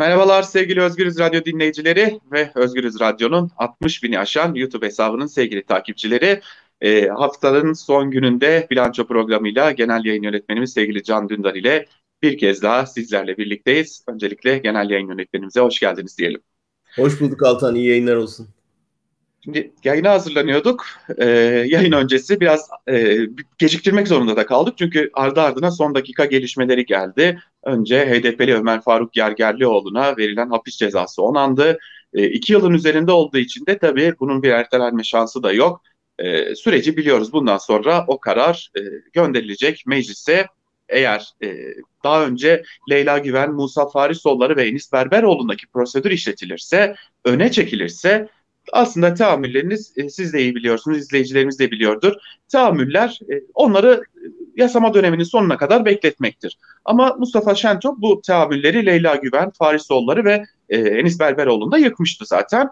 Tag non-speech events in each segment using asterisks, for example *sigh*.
Merhabalar sevgili Özgürüz Radyo dinleyicileri ve Özgürüz Radyo'nun 60 bini aşan YouTube hesabının sevgili takipçileri. E, haftanın son gününde bilanço programıyla genel yayın yönetmenimiz sevgili Can Dündar ile bir kez daha sizlerle birlikteyiz. Öncelikle genel yayın yönetmenimize hoş geldiniz diyelim. Hoş bulduk Altan, iyi yayınlar olsun. Şimdi yayına hazırlanıyorduk. Ee, yayın öncesi biraz e, geciktirmek zorunda da kaldık. Çünkü ardı ardına son dakika gelişmeleri geldi. Önce HDP'li Ömer Faruk Gergerlioğlu'na verilen hapis cezası onandı. E, iki yılın üzerinde olduğu için de tabii bunun bir ertelenme şansı da yok. E, süreci biliyoruz. Bundan sonra o karar e, gönderilecek meclise. Eğer e, daha önce Leyla Güven, Musa Farisoğulları ve Enis Berberoğlu'ndaki prosedür işletilirse, öne çekilirse aslında tahammülleriniz e, siz de iyi biliyorsunuz, izleyicilerimiz de biliyordur. Tahammüller e, onları yasama döneminin sonuna kadar bekletmektir. Ama Mustafa Şentop bu tahammülleri Leyla Güven, Farisoğulları ve e, Enis Berberoğlu'nda yıkmıştı zaten.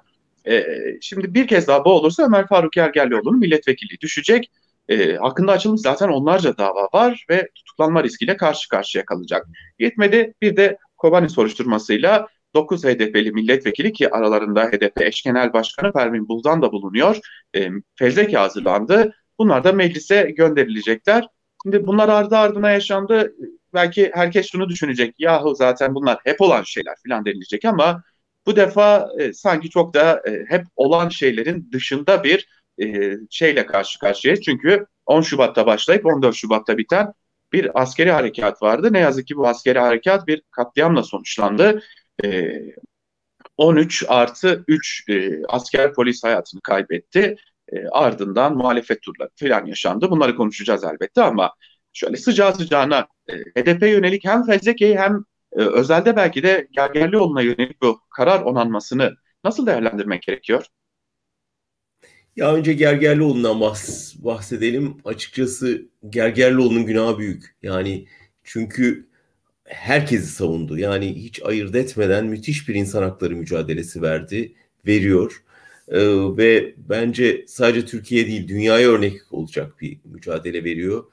E, şimdi bir kez daha bu olursa Ömer Faruk Yergerlioğlu'nun milletvekilliği düşecek. E, hakkında açılmış zaten onlarca dava var ve tutuklanma riskiyle karşı karşıya kalacak. Yetmedi bir de Kobani soruşturmasıyla 9 HDP'li milletvekili ki aralarında HDP eş genel başkanı Pervin Buldan da bulunuyor. E, fezleke hazırlandı. Bunlar da meclise gönderilecekler. Şimdi bunlar ardı ardına yaşandı. Belki herkes şunu düşünecek. Yahu zaten bunlar hep olan şeyler falan denilecek ama bu defa e, sanki çok da e, hep olan şeylerin dışında bir e, şeyle karşı karşıyayız. Çünkü 10 Şubat'ta başlayıp 14 Şubat'ta biten bir askeri harekat vardı. Ne yazık ki bu askeri harekat bir katliamla sonuçlandı. 13 ee, artı 3 e, asker polis hayatını kaybetti. E, ardından muhalefet turları falan yaşandı. Bunları konuşacağız elbette ama şöyle sıcağı sıcağına e, HDP yönelik hem fezlekeyi hem e, özelde belki de Gergerlioğlu'na yönelik bu karar onanmasını nasıl değerlendirmek gerekiyor? Ya önce Gergerlioğlu'ndan bahs bahsedelim. Açıkçası Gergerlioğlu'nun günahı büyük. Yani çünkü herkesi savundu. Yani hiç ayırt etmeden müthiş bir insan hakları mücadelesi verdi, veriyor. Ee, ve bence sadece Türkiye değil dünyaya örnek olacak bir mücadele veriyor.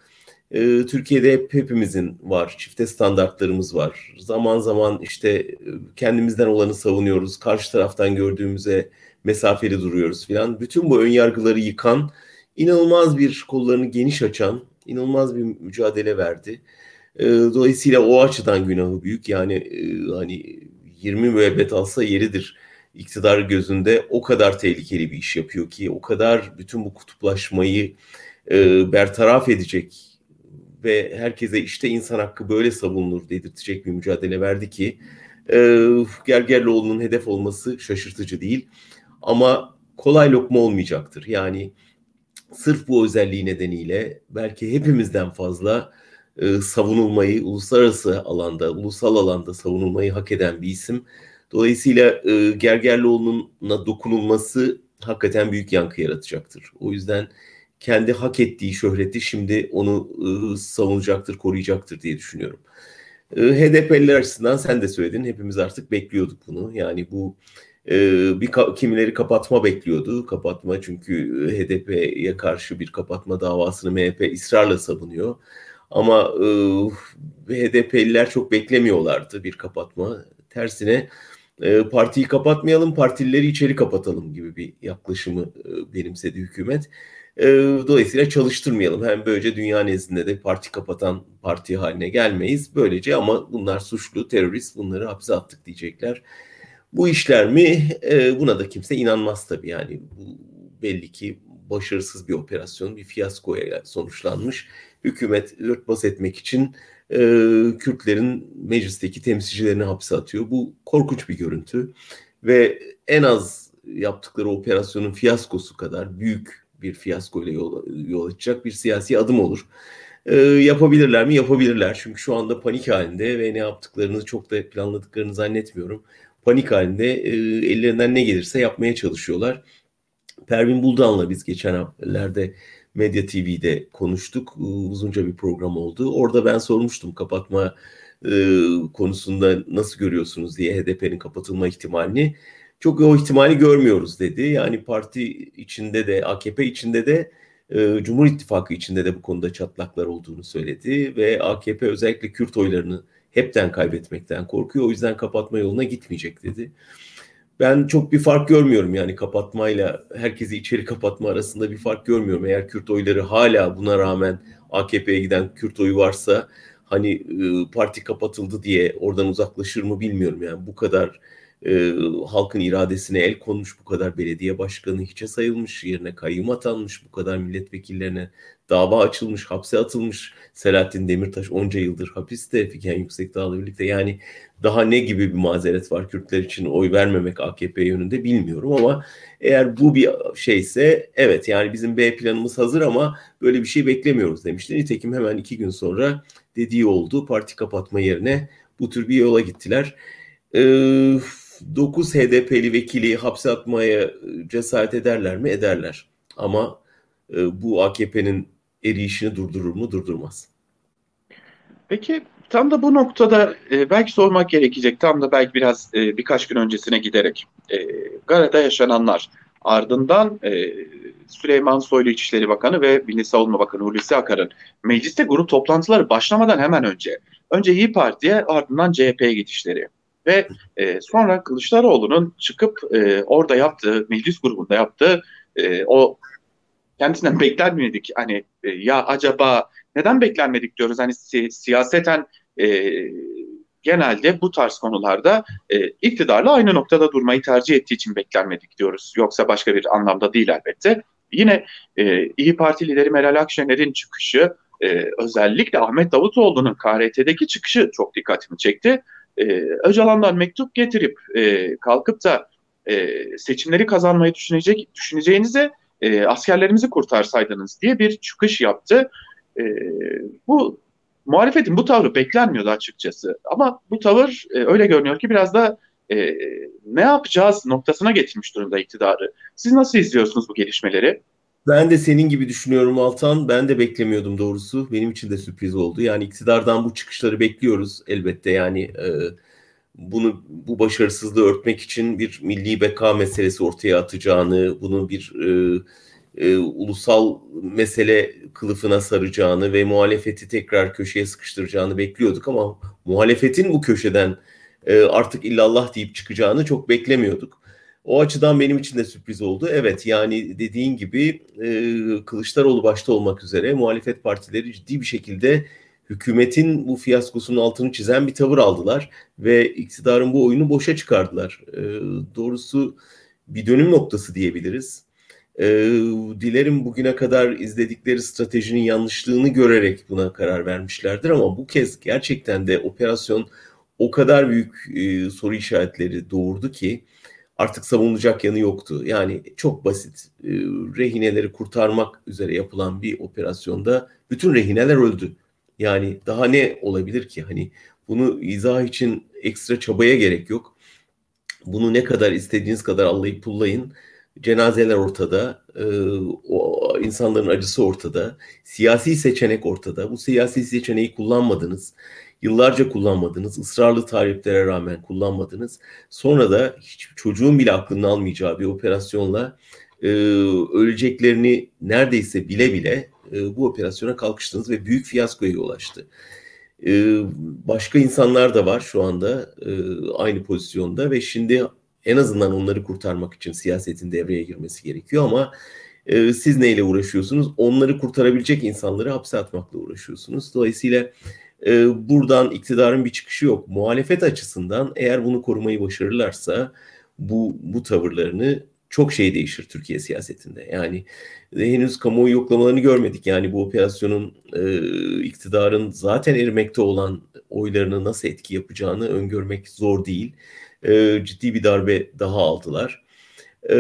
Ee, Türkiye'de hep hepimizin var, çifte standartlarımız var. Zaman zaman işte e, kendimizden olanı savunuyoruz, karşı taraftan gördüğümüze mesafeli duruyoruz filan. Bütün bu önyargıları yıkan, inanılmaz bir kollarını geniş açan, inanılmaz bir mücadele verdi. E, dolayısıyla o açıdan günahı büyük. Yani e, hani 20 müebbet alsa yeridir. İktidar gözünde o kadar tehlikeli bir iş yapıyor ki o kadar bütün bu kutuplaşmayı e, bertaraf edecek ve herkese işte insan hakkı böyle savunulur dedirtecek bir mücadele verdi ki e, Gergerlioğlu'nun hedef olması şaşırtıcı değil. Ama kolay lokma olmayacaktır. Yani sırf bu özelliği nedeniyle belki hepimizden fazla e, savunulmayı uluslararası alanda, ulusal alanda savunulmayı hak eden bir isim. Dolayısıyla e, Gergerlioğlu'na dokunulması hakikaten büyük yankı yaratacaktır. O yüzden kendi hak ettiği şöhreti şimdi onu e, savunacaktır, koruyacaktır diye düşünüyorum. E, HDP'liler açısından sen de söyledin. Hepimiz artık bekliyorduk bunu. Yani bu e, bir kimileri kapatma bekliyordu. Kapatma çünkü HDP'ye karşı bir kapatma davasını MHP ısrarla savunuyor. Ama e, HDP'liler çok beklemiyorlardı bir kapatma. Tersine e, partiyi kapatmayalım, partilileri içeri kapatalım gibi bir yaklaşımı e, benimsedi hükümet. E, dolayısıyla çalıştırmayalım. Hem böylece dünya nezdinde de parti kapatan parti haline gelmeyiz. Böylece ama bunlar suçlu, terörist bunları hapse attık diyecekler. Bu işler mi? E, buna da kimse inanmaz tabii yani. Bu belli ki başarısız bir operasyon, bir fiyaskoya sonuçlanmış hükümet örtbas etmek için e, Kürtlerin meclisteki temsilcilerini hapse atıyor. Bu korkunç bir görüntü ve en az yaptıkları operasyonun fiyaskosu kadar büyük bir fiyaskoyla yol, yol açacak bir siyasi adım olur. E, yapabilirler mi? Yapabilirler. Çünkü şu anda panik halinde ve ne yaptıklarını çok da planladıklarını zannetmiyorum. Panik halinde e, ellerinden ne gelirse yapmaya çalışıyorlar. Pervin Buldan'la biz geçen haftalarda Medya TV'de konuştuk. Uzunca bir program oldu. Orada ben sormuştum kapatma e, konusunda nasıl görüyorsunuz diye HDP'nin kapatılma ihtimalini. Çok o ihtimali görmüyoruz dedi. Yani parti içinde de AKP içinde de e, Cumhur İttifakı içinde de bu konuda çatlaklar olduğunu söyledi ve AKP özellikle Kürt oylarını hepten kaybetmekten korkuyor. O yüzden kapatma yoluna gitmeyecek dedi. Ben çok bir fark görmüyorum yani kapatmayla herkesi içeri kapatma arasında bir fark görmüyorum. Eğer Kürt oyları hala buna rağmen AKP'ye giden Kürt oyu varsa hani e, parti kapatıldı diye oradan uzaklaşır mı bilmiyorum yani bu kadar e, halkın iradesine el konmuş, bu kadar belediye başkanı hiçe sayılmış, yerine kayyum atanmış, bu kadar milletvekillerine dava açılmış, hapse atılmış. Selahattin Demirtaş onca yıldır hapiste Figen Yüksekdağ'la birlikte. Yani daha ne gibi bir mazeret var Kürtler için oy vermemek AKP yönünde bilmiyorum ama eğer bu bir şeyse evet yani bizim B planımız hazır ama böyle bir şey beklemiyoruz demişti. Nitekim hemen iki gün sonra dediği oldu. Parti kapatma yerine bu tür bir yola gittiler. Ee, 9 HDP'li vekili hapse atmaya cesaret ederler mi? Ederler. Ama e, bu AKP'nin eriyişini durdurur mu? Durdurmaz. Peki tam da bu noktada e, belki sormak gerekecek. Tam da belki biraz e, birkaç gün öncesine giderek. E, Gara'da yaşananlar ardından e, Süleyman Soylu İçişleri Bakanı ve Milli Savunma Bakanı Hulusi Akar'ın mecliste grup toplantıları başlamadan hemen önce önce İyi Parti'ye ardından CHP'ye gidişleri ve e, sonra Kılıçdaroğlu'nun çıkıp e, orada yaptığı, meclis grubunda yaptığı e, o kendisinden *laughs* beklenmedik hani e, ya acaba neden beklenmedik diyoruz hani si siyaseten e, genelde bu tarz konularda e, iktidarla aynı noktada durmayı tercih ettiği için beklenmedik diyoruz. Yoksa başka bir anlamda değil elbette. Yine e, İyi Parti lideri Meral Akşener'in çıkışı e, özellikle Ahmet Davutoğlu'nun KRT'deki çıkışı çok dikkatimi çekti e, Öcalan'dan mektup getirip e, kalkıp da e, seçimleri kazanmayı düşünecek düşüneceğinize e, askerlerimizi kurtarsaydınız diye bir çıkış yaptı. E, bu muhalefetin bu tavrı beklenmiyordu açıkçası. Ama bu tavır e, öyle görünüyor ki biraz da e, ne yapacağız noktasına getirmiş durumda iktidarı. Siz nasıl izliyorsunuz bu gelişmeleri? Ben de senin gibi düşünüyorum Altan. Ben de beklemiyordum doğrusu. Benim için de sürpriz oldu. Yani iktidardan bu çıkışları bekliyoruz elbette. Yani e, bunu bu başarısızlığı örtmek için bir milli beka meselesi ortaya atacağını, bunu bir e, e, ulusal mesele kılıfına saracağını ve muhalefeti tekrar köşeye sıkıştıracağını bekliyorduk ama muhalefetin bu köşeden e, artık illallah deyip çıkacağını çok beklemiyorduk. O açıdan benim için de sürpriz oldu. Evet yani dediğin gibi e, Kılıçdaroğlu başta olmak üzere muhalefet partileri ciddi bir şekilde hükümetin bu fiyaskosunun altını çizen bir tavır aldılar ve iktidarın bu oyunu boşa çıkardılar. E, doğrusu bir dönüm noktası diyebiliriz. E, dilerim bugüne kadar izledikleri stratejinin yanlışlığını görerek buna karar vermişlerdir ama bu kez gerçekten de operasyon o kadar büyük e, soru işaretleri doğurdu ki artık savunulacak yanı yoktu. Yani çok basit e, rehineleri kurtarmak üzere yapılan bir operasyonda bütün rehineler öldü. Yani daha ne olabilir ki? Hani bunu izah için ekstra çabaya gerek yok. Bunu ne kadar istediğiniz kadar allayıp pullayın. Cenazeler ortada, e, o insanların acısı ortada, siyasi seçenek ortada. Bu siyasi seçeneği kullanmadınız Yıllarca kullanmadınız, ısrarlı tarihlere rağmen kullanmadınız. Sonra da hiç çocuğun bile aklını almayacağı bir operasyonla e, öleceklerini neredeyse bile bile e, bu operasyona kalkıştınız ve büyük fiyaskoya yol açtı. E, başka insanlar da var şu anda e, aynı pozisyonda ve şimdi en azından onları kurtarmak için siyasetin devreye girmesi gerekiyor ama e, siz neyle uğraşıyorsunuz? Onları kurtarabilecek insanları hapse atmakla uğraşıyorsunuz. Dolayısıyla e, buradan iktidarın bir çıkışı yok. Muhalefet açısından eğer bunu korumayı başarırlarsa bu bu tavırlarını çok şey değişir Türkiye siyasetinde. Yani henüz kamuoyu yoklamalarını görmedik. Yani bu operasyonun e, iktidarın zaten erimekte olan oylarını nasıl etki yapacağını öngörmek zor değil. E, ciddi bir darbe daha aldılar. E,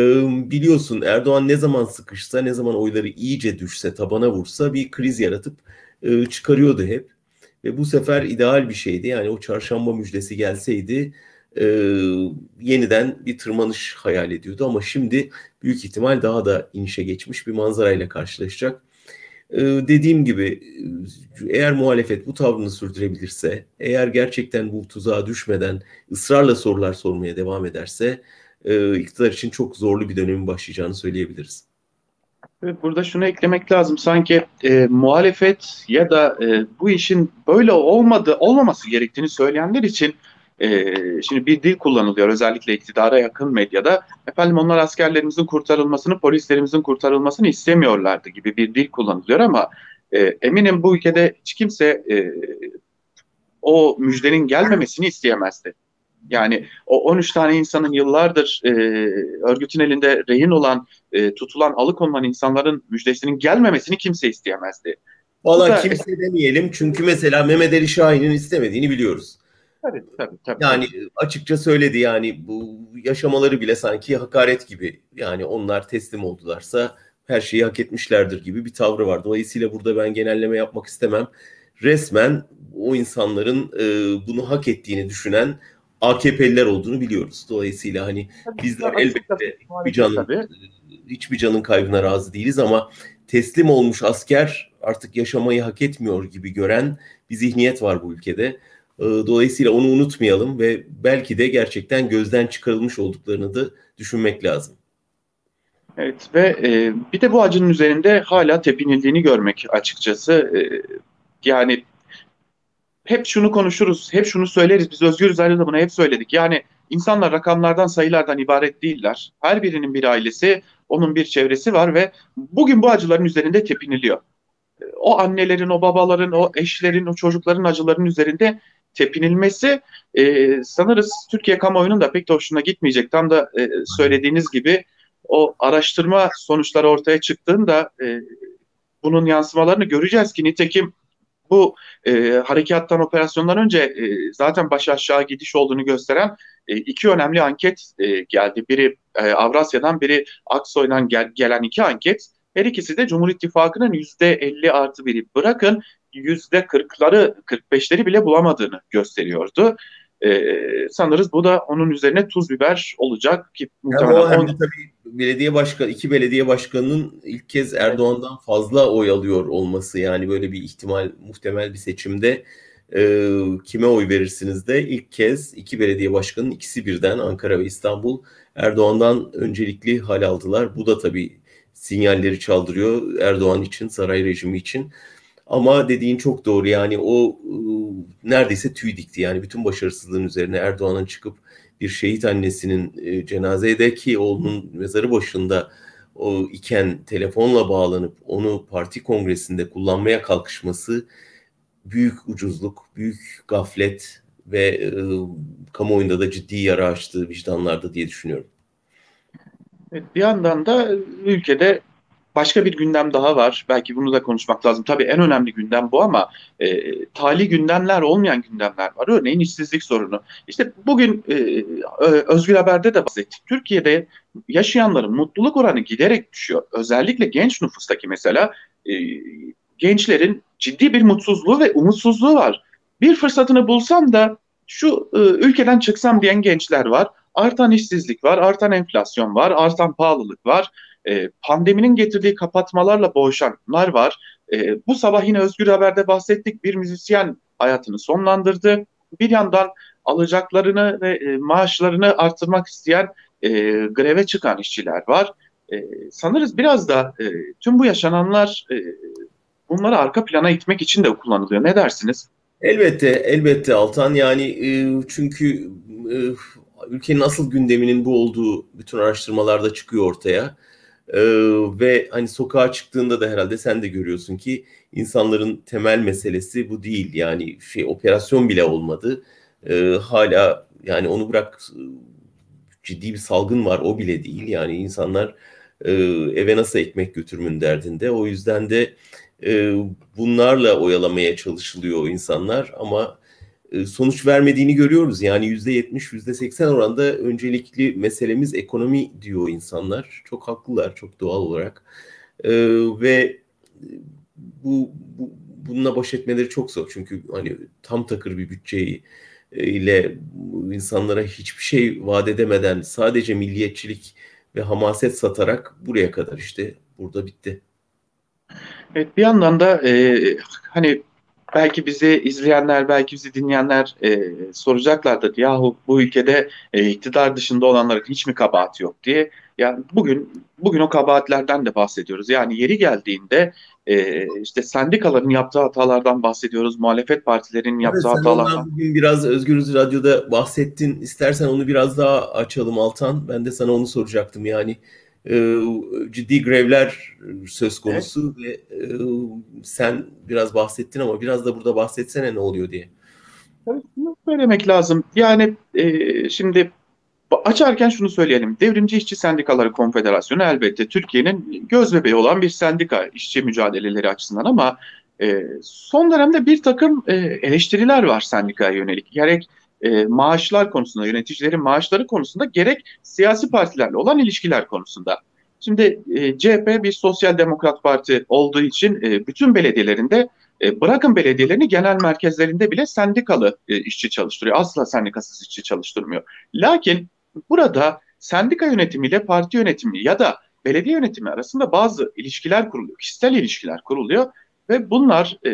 biliyorsun Erdoğan ne zaman sıkışsa, ne zaman oyları iyice düşse, tabana vursa bir kriz yaratıp e, çıkarıyordu hep. Ve bu sefer ideal bir şeydi. Yani o çarşamba müjdesi gelseydi e, yeniden bir tırmanış hayal ediyordu. Ama şimdi büyük ihtimal daha da inişe geçmiş bir manzarayla karşılaşacak. E, dediğim gibi eğer muhalefet bu tavrını sürdürebilirse, eğer gerçekten bu tuzağa düşmeden ısrarla sorular sormaya devam ederse e, iktidar için çok zorlu bir dönemin başlayacağını söyleyebiliriz. Burada şunu eklemek lazım. Sanki e, muhalefet ya da e, bu işin böyle olmadı, olmaması gerektiğini söyleyenler için e, şimdi bir dil kullanılıyor özellikle iktidara yakın medyada. Efendim onlar askerlerimizin kurtarılmasını, polislerimizin kurtarılmasını istemiyorlardı gibi bir dil kullanılıyor ama e, eminim bu ülkede hiç kimse e, o müjdenin gelmemesini isteyemezdi. Yani o 13 tane insanın yıllardır e, örgütün elinde rehin olan, e, tutulan, alıkonulan insanların müjdesinin gelmemesini kimse isteyemezdi. Valla kimse demeyelim çünkü mesela Mehmet Ali Şahin'in istemediğini biliyoruz. Tabii, tabii, tabii. Yani açıkça söyledi yani bu yaşamaları bile sanki hakaret gibi. Yani onlar teslim oldularsa her şeyi hak etmişlerdir gibi bir tavrı var. Dolayısıyla burada ben genelleme yapmak istemem. Resmen o insanların e, bunu hak ettiğini düşünen AKP'liler olduğunu biliyoruz. Dolayısıyla hani tabii, bizler tabii, elbette tabii, hiçbir canın tabii. hiçbir canın kaybına razı değiliz ama teslim olmuş asker artık yaşamayı hak etmiyor gibi gören bir zihniyet var bu ülkede. Ee, dolayısıyla onu unutmayalım ve belki de gerçekten gözden çıkarılmış olduklarını da düşünmek lazım. Evet ve e, bir de bu acının üzerinde hala tepinildiğini görmek açıkçası. E, yani hep şunu konuşuruz, hep şunu söyleriz. Biz Özgür Ayrı'da bunu hep söyledik. Yani insanlar rakamlardan, sayılardan ibaret değiller. Her birinin bir ailesi, onun bir çevresi var ve bugün bu acıların üzerinde tepiniliyor. O annelerin, o babaların, o eşlerin, o çocukların acılarının üzerinde tepinilmesi e, sanırız Türkiye kamuoyunun da pek de hoşuna gitmeyecek. Tam da e, söylediğiniz gibi o araştırma sonuçları ortaya çıktığında e, bunun yansımalarını göreceğiz ki nitekim bu e, harekattan operasyondan önce e, zaten baş aşağı gidiş olduğunu gösteren e, iki önemli anket e, geldi. Biri e, Avrasya'dan biri Aksoy'dan gel, gelen iki anket. Her ikisi de Cumhur İttifakı'nın yüzde 50 artı biri bırakın yüzde 40'ları 45'leri bile bulamadığını gösteriyordu. Ee, sanırız bu da onun üzerine tuz biber olacak ki muhtemelen yani o on... tabii belediye başkan iki belediye başkanının ilk kez Erdoğan'dan fazla oy alıyor olması yani böyle bir ihtimal muhtemel bir seçimde e, kime oy verirsiniz de ilk kez iki belediye başkanının ikisi birden Ankara ve İstanbul Erdoğan'dan öncelikli hal aldılar. Bu da tabii sinyalleri çaldırıyor Erdoğan için, saray rejimi için. Ama dediğin çok doğru yani o neredeyse tüy dikti yani bütün başarısızlığın üzerine Erdoğan'ın çıkıp bir şehit annesinin e, cenazedeki oğlunun mezarı başında o iken telefonla bağlanıp onu parti kongresinde kullanmaya kalkışması büyük ucuzluk, büyük gaflet ve e, kamuoyunda da ciddi yara açtığı vicdanlarda diye düşünüyorum. Bir yandan da ülkede başka bir gündem daha var. Belki bunu da konuşmak lazım. Tabii en önemli gündem bu ama e, tali gündemler olmayan gündemler var. Örneğin işsizlik sorunu. İşte bugün e, Özgür Haber'de de bahsettik. Türkiye'de yaşayanların mutluluk oranı giderek düşüyor. Özellikle genç nüfustaki mesela e, gençlerin ciddi bir mutsuzluğu ve umutsuzluğu var. Bir fırsatını bulsam da şu e, ülkeden çıksam diyen gençler var. Artan işsizlik var, artan enflasyon var, artan pahalılık var e, pandeminin getirdiği kapatmalarla boğuşanlar var. E, bu sabah yine Özgür Haber'de bahsettik. Bir müzisyen hayatını sonlandırdı. Bir yandan alacaklarını ve e, maaşlarını artırmak isteyen e, greve çıkan işçiler var. E, sanırız biraz da e, tüm bu yaşananlar e, bunları arka plana itmek için de kullanılıyor. Ne dersiniz? Elbette, elbette Altan. Yani e, çünkü e, ülkenin asıl gündeminin bu olduğu bütün araştırmalarda çıkıyor ortaya. Ee, ve hani sokağa çıktığında da herhalde sen de görüyorsun ki insanların temel meselesi bu değil. Yani şey operasyon bile olmadı. Ee, hala yani onu bırak ciddi bir salgın var o bile değil. Yani insanlar e, eve nasıl ekmek götürümün derdinde. O yüzden de e, bunlarla oyalamaya çalışılıyor insanlar ama sonuç vermediğini görüyoruz. Yani yüzde yetmiş, yüzde seksen oranda öncelikli meselemiz ekonomi diyor insanlar. Çok haklılar, çok doğal olarak. Ee, ve bu, bu bununla baş etmeleri çok zor. Çünkü hani tam takır bir bütçeyi e, ile insanlara hiçbir şey vaat edemeden sadece milliyetçilik ve hamaset satarak buraya kadar işte burada bitti. Evet bir yandan da e, hani belki bizi izleyenler, belki bizi dinleyenler e, soracaklardır. Yahu bu ülkede e, iktidar dışında olanların hiç mi kabahati yok diye. Yani bugün bugün o kabahatlerden de bahsediyoruz. Yani yeri geldiğinde e, işte sendikaların yaptığı hatalardan bahsediyoruz. Muhalefet partilerinin yaptığı evet, hatalardan. Bugün biraz Özgürüz Radyo'da bahsettin. İstersen onu biraz daha açalım Altan. Ben de sana onu soracaktım. Yani e, ciddi grevler söz konusu evet. ve e, sen biraz bahsettin ama biraz da burada bahsetsene ne oluyor diye. Tabii söylemek lazım. Yani e, şimdi açarken şunu söyleyelim. Devrimci İşçi Sendikaları Konfederasyonu elbette Türkiye'nin göz bebeği olan bir sendika işçi mücadeleleri açısından ama e, son dönemde bir takım e, eleştiriler var sendikaya yönelik. Gerek e, maaşlar konusunda, yöneticilerin maaşları konusunda gerek siyasi partilerle olan ilişkiler konusunda. Şimdi e, CHP bir sosyal demokrat parti olduğu için e, bütün belediyelerinde e, bırakın belediyelerini genel merkezlerinde bile sendikalı e, işçi çalıştırıyor. Asla sendikasız işçi çalıştırmıyor. Lakin burada sendika yönetimiyle parti yönetimi ya da belediye yönetimi arasında bazı ilişkiler kuruluyor. Kişisel ilişkiler kuruluyor ve bunlar e,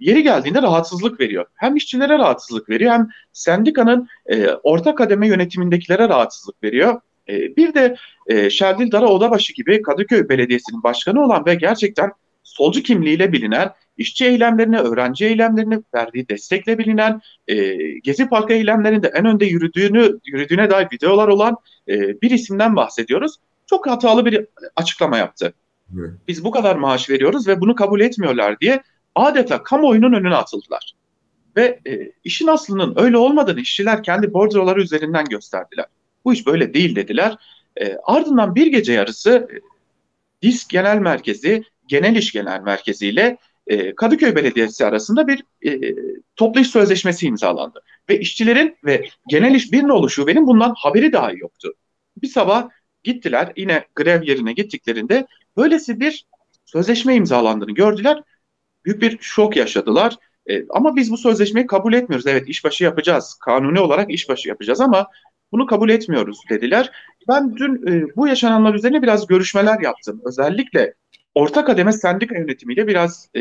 yeri geldiğinde rahatsızlık veriyor. Hem işçilere rahatsızlık veriyor hem sendikanın e, orta kademe yönetimindekilere rahatsızlık veriyor. E, bir de e, Şerdil Dara Odabaşı gibi Kadıköy Belediyesi'nin başkanı olan ve gerçekten solcu kimliğiyle bilinen, işçi eylemlerine, öğrenci eylemlerine verdiği destekle bilinen, e, Gezi Parkı eylemlerinde en önde yürüdüğünü yürüdüğüne dair videolar olan e, bir isimden bahsediyoruz. Çok hatalı bir açıklama yaptı. Biz bu kadar maaş veriyoruz ve bunu kabul etmiyorlar diye adeta kamuoyunun önüne atıldılar. Ve e, işin aslının öyle olmadığını işçiler kendi bordroları üzerinden gösterdiler. Bu iş böyle değil dediler. E, ardından bir gece yarısı e, DİSK Genel Merkezi, Genel İş Genel Merkezi ile e, Kadıköy Belediyesi arasında bir e, toplu sözleşmesi imzalandı. Ve işçilerin ve Genel İş bir nolu şubenin bundan haberi dahi yoktu. Bir sabah gittiler yine grev yerine gittiklerinde böylesi bir sözleşme imzalandığını gördüler. Büyük bir şok yaşadılar. E, ama biz bu sözleşmeyi kabul etmiyoruz. Evet işbaşı yapacağız. Kanuni olarak işbaşı yapacağız ama bunu kabul etmiyoruz dediler. Ben dün e, bu yaşananlar üzerine biraz görüşmeler yaptım. Özellikle orta kademe sendika yönetimiyle biraz e,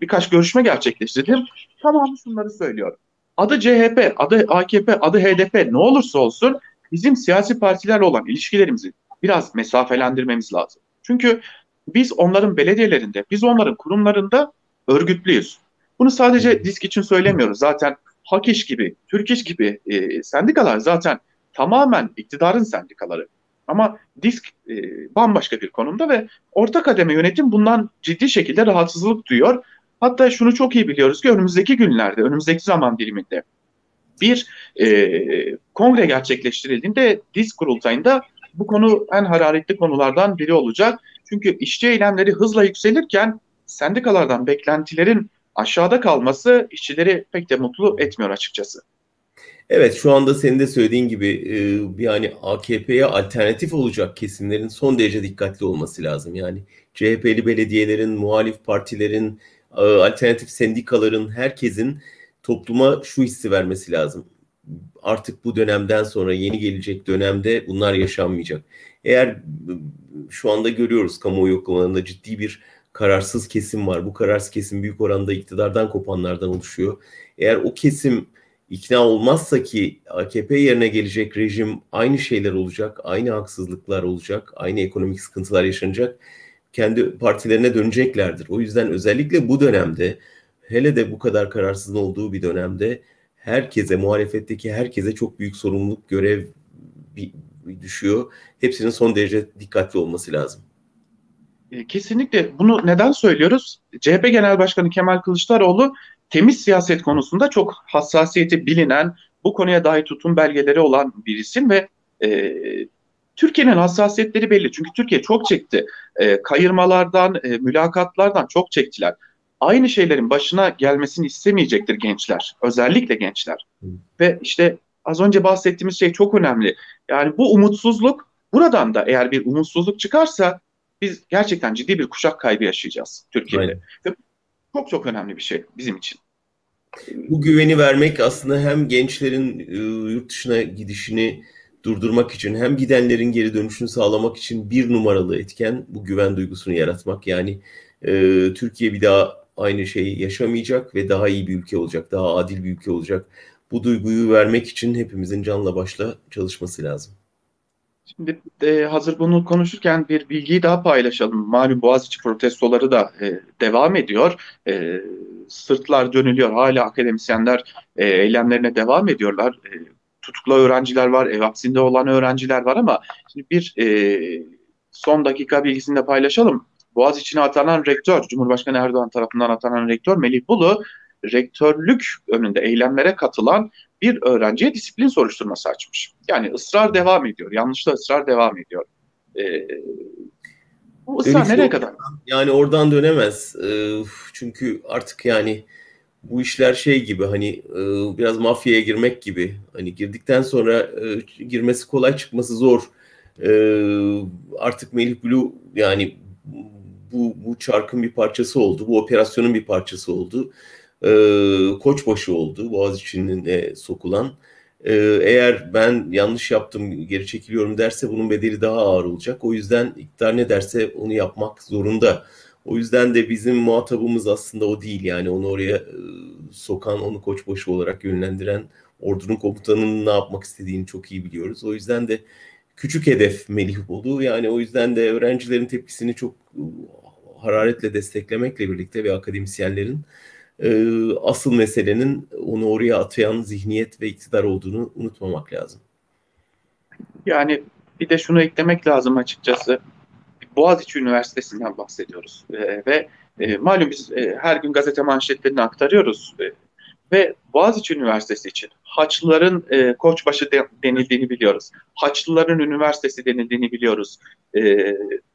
birkaç görüşme gerçekleştirdim. Tamam şunları söylüyorum. Adı CHP, adı AKP, adı HDP ne olursa olsun bizim siyasi partilerle olan ilişkilerimizi biraz mesafelendirmemiz lazım. Çünkü biz onların belediyelerinde, biz onların kurumlarında örgütlüyüz. Bunu sadece disk için söylemiyoruz. Zaten Hak İş gibi, Türk İş gibi e, sendikalar zaten tamamen iktidarın sendikaları. Ama disk e, bambaşka bir konumda ve orta kademe yönetim bundan ciddi şekilde rahatsızlık duyuyor. Hatta şunu çok iyi biliyoruz ki önümüzdeki günlerde, önümüzdeki zaman diliminde bir e, kongre gerçekleştirildiğinde disk kurultayında bu konu en hararetli konulardan biri olacak. Çünkü işçi eylemleri hızla yükselirken sendikalardan beklentilerin aşağıda kalması işçileri pek de mutlu etmiyor açıkçası. Evet şu anda senin de söylediğin gibi e, yani AKP'ye alternatif olacak kesimlerin son derece dikkatli olması lazım. Yani CHP'li belediyelerin, muhalif partilerin, e, alternatif sendikaların, herkesin topluma şu hissi vermesi lazım. Artık bu dönemden sonra yeni gelecek dönemde bunlar yaşanmayacak. Eğer şu anda görüyoruz kamuoyu yoklamalarında ciddi bir kararsız kesim var. Bu kararsız kesim büyük oranda iktidardan kopanlardan oluşuyor. Eğer o kesim ikna olmazsa ki AKP yerine gelecek rejim aynı şeyler olacak, aynı haksızlıklar olacak, aynı ekonomik sıkıntılar yaşanacak. Kendi partilerine döneceklerdir. O yüzden özellikle bu dönemde hele de bu kadar kararsızın olduğu bir dönemde herkese, muhalefetteki herkese çok büyük sorumluluk, görev düşüyor. Hepsinin son derece dikkatli olması lazım. E, kesinlikle bunu neden söylüyoruz? CHP Genel Başkanı Kemal Kılıçdaroğlu temiz siyaset konusunda çok hassasiyeti bilinen, bu konuya dair tutum belgeleri olan bir isim ve e, Türkiye'nin hassasiyetleri belli. Çünkü Türkiye çok çekti. E, kayırmalardan, e, mülakatlardan çok çektiler. Aynı şeylerin başına gelmesini istemeyecektir gençler. Özellikle gençler. Hı. Ve işte az önce bahsettiğimiz şey çok önemli. Yani bu umutsuzluk buradan da eğer bir umutsuzluk çıkarsa biz gerçekten ciddi bir kuşak kaybı yaşayacağız Türkiye'de. Ve çok çok önemli bir şey bizim için. Bu güveni vermek aslında hem gençlerin e, yurt dışına gidişini durdurmak için hem gidenlerin geri dönüşünü sağlamak için bir numaralı etken bu güven duygusunu yaratmak. Yani e, Türkiye bir daha aynı şeyi yaşamayacak ve daha iyi bir ülke olacak, daha adil bir ülke olacak. Bu duyguyu vermek için hepimizin canla başla çalışması lazım. Şimdi e, hazır bunu konuşurken bir bilgiyi daha paylaşalım. Malum Boğaziçi protestoları da e, devam ediyor. E, sırtlar dönülüyor. Hala akademisyenler e, eylemlerine devam ediyorlar. E, tutuklu öğrenciler var, ev hapsinde olan öğrenciler var ama şimdi bir e, son dakika bilgisini de paylaşalım. Boğaziçi'ne atanan rektör, Cumhurbaşkanı Erdoğan tarafından atanan rektör Melih Bulu, rektörlük önünde eylemlere katılan bir öğrenciye disiplin soruşturması açmış. Yani ısrar devam ediyor. Yanlışla ısrar devam ediyor. Ee, bu ısrar Dönüş nereye kadar? Yani oradan dönemez. Ee, çünkü artık yani bu işler şey gibi hani e, biraz mafyaya girmek gibi. Hani girdikten sonra e, girmesi kolay çıkması zor. E, artık Melih Blue yani bu, bu çarkın bir parçası oldu. Bu operasyonun bir parçası oldu e, koçbaşı oldu Boğaziçi'nin sokulan. E, eğer ben yanlış yaptım geri çekiliyorum derse bunun bedeli daha ağır olacak. O yüzden iktidar ne derse onu yapmak zorunda. O yüzden de bizim muhatabımız aslında o değil yani onu oraya e, sokan, onu koçbaşı olarak yönlendiren ordunun komutanının ne yapmak istediğini çok iyi biliyoruz. O yüzden de küçük hedef Melih Bolu yani o yüzden de öğrencilerin tepkisini çok e, hararetle desteklemekle birlikte ve akademisyenlerin e, asıl meselenin onu oraya atayan zihniyet ve iktidar olduğunu unutmamak lazım. Yani bir de şunu eklemek lazım açıkçası. Boğaziçi Üniversitesi'nden bahsediyoruz e, ve e, malum biz e, her gün gazete manşetlerini aktarıyoruz e, ve Boğaziçi Üniversitesi için Haçlıların e, Koçbaşı de, denildiğini biliyoruz. Haçlıların Üniversitesi denildiğini biliyoruz. E,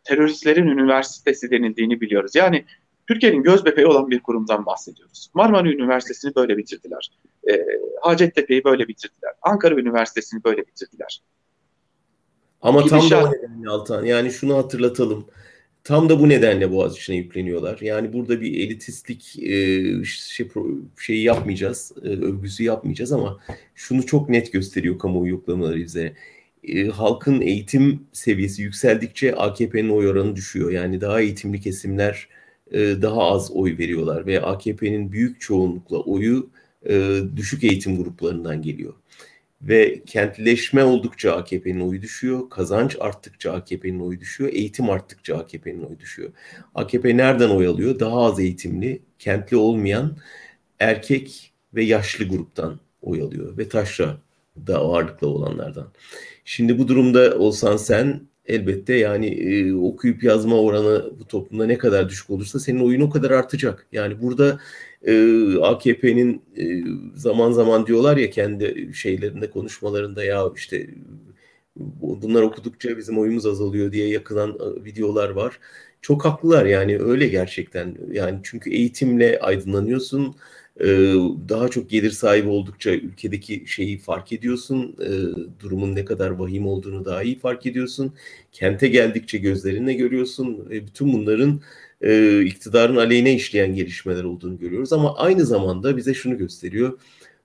teröristlerin Üniversitesi denildiğini biliyoruz. Yani Türkiye'nin göz bebeği olan bir kurumdan bahsediyoruz. Marmara Üniversitesi'ni böyle bitirdiler. E, Hacettepe'yi böyle bitirdiler. Ankara Üniversitesi'ni böyle bitirdiler. Ama tam da o nedenle Altan. Yani şunu hatırlatalım. Tam da bu nedenle Boğaziçi'ne yükleniyorlar. Yani burada bir elitistlik e, şey, şeyi yapmayacağız, e, övgüsü yapmayacağız ama şunu çok net gösteriyor kamuoyu yoklamaları bize. E, halkın eğitim seviyesi yükseldikçe AKP'nin oy oranı düşüyor. Yani daha eğitimli kesimler e, daha az oy veriyorlar ve AKP'nin büyük çoğunlukla oyu e, düşük eğitim gruplarından geliyor. Ve kentleşme oldukça AKP'nin oyu düşüyor, kazanç arttıkça AKP'nin oyu düşüyor, eğitim arttıkça AKP'nin oyu düşüyor. AKP nereden oy alıyor? Daha az eğitimli, kentli olmayan erkek ve yaşlı gruptan oy alıyor ve taşra da ağırlıklı olanlardan. Şimdi bu durumda olsan sen elbette yani e, okuyup yazma oranı bu toplumda ne kadar düşük olursa senin oyun o kadar artacak. Yani burada e, AKP'nin e, zaman zaman diyorlar ya kendi şeylerinde konuşmalarında ya işte bunlar okudukça bizim oyumuz azalıyor diye yakılan e, videolar var. Çok haklılar yani öyle gerçekten. Yani çünkü eğitimle aydınlanıyorsun ee, daha çok gelir sahibi oldukça ülkedeki şeyi fark ediyorsun. Ee, durumun ne kadar vahim olduğunu daha iyi fark ediyorsun. Kente geldikçe gözlerinle görüyorsun. Bütün bunların e, iktidarın aleyhine işleyen gelişmeler olduğunu görüyoruz. Ama aynı zamanda bize şunu gösteriyor.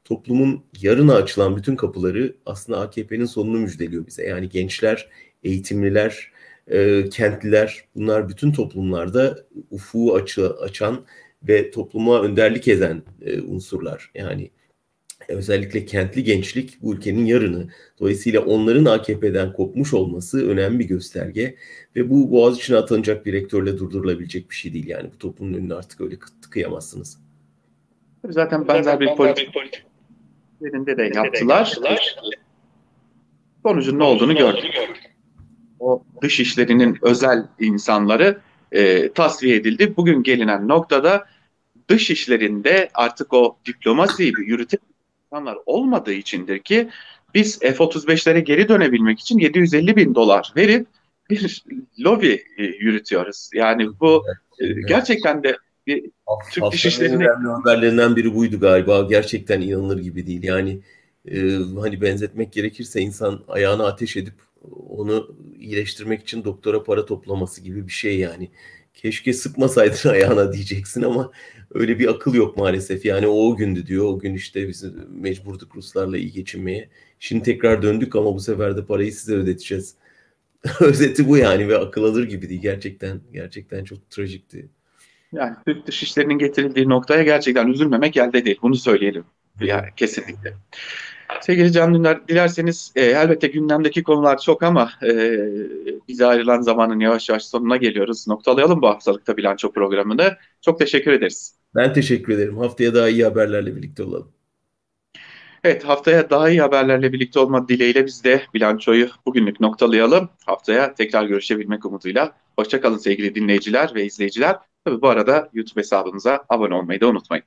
Toplumun yarına açılan bütün kapıları aslında AKP'nin sonunu müjdeliyor bize. Yani gençler, eğitimliler, e, kentliler bunlar bütün toplumlarda ufuğu açı, açan ve topluma önderlik eden e, unsurlar. Yani özellikle kentli gençlik bu ülkenin yarını. Dolayısıyla onların AKP'den kopmuş olması önemli bir gösterge ve bu boğaz içine atanacak bir rektörle durdurulabilecek bir şey değil. Yani bu toplumun önünü artık öyle tıkayamazsınız. Zaten benzer bir politik yerinde de yaptılar. Sonucun ne olduğunu gördük. O dış işlerinin özel insanları e, tasfiye edildi. Bugün gelinen noktada dış işlerinde artık o diplomasiyi yürüten insanlar olmadığı içindir ki biz F-35'lere geri dönebilmek için 750 bin dolar verip bir lobi e, yürütüyoruz. Yani bu e, gerçekten de bir Türk dışişlerine... haberlerinden biri buydu galiba. Gerçekten inanılır gibi değil. Yani e, hani benzetmek gerekirse insan ayağına ateş edip onu iyileştirmek için doktora para toplaması gibi bir şey yani keşke sıkmasaydın *laughs* ayağına diyeceksin ama öyle bir akıl yok maalesef. Yani o, o gündü diyor. O gün işte biz mecburduk Ruslarla iyi geçinmeye. Şimdi tekrar döndük ama bu sefer de parayı size ödeteceğiz. *laughs* Özeti bu yani ve akıl alır gibi değil. Gerçekten gerçekten çok trajikti. Yani Türk dışişlerinin getirildiği noktaya gerçekten üzülmemek elde değil. Bunu söyleyelim. Yani kesinlikle. Sevgili Can Dündar, dilerseniz e, elbette gündemdeki konular çok ama e, bize ayrılan zamanın yavaş yavaş sonuna geliyoruz. Noktalayalım bu haftalıkta bilanço programını. Çok teşekkür ederiz. Ben teşekkür ederim. Haftaya daha iyi haberlerle birlikte olalım. Evet haftaya daha iyi haberlerle birlikte olma dileğiyle biz de bilançoyu bugünlük noktalayalım. Haftaya tekrar görüşebilmek umuduyla. Hoşçakalın sevgili dinleyiciler ve izleyiciler. Tabii bu arada YouTube hesabımıza abone olmayı da unutmayın.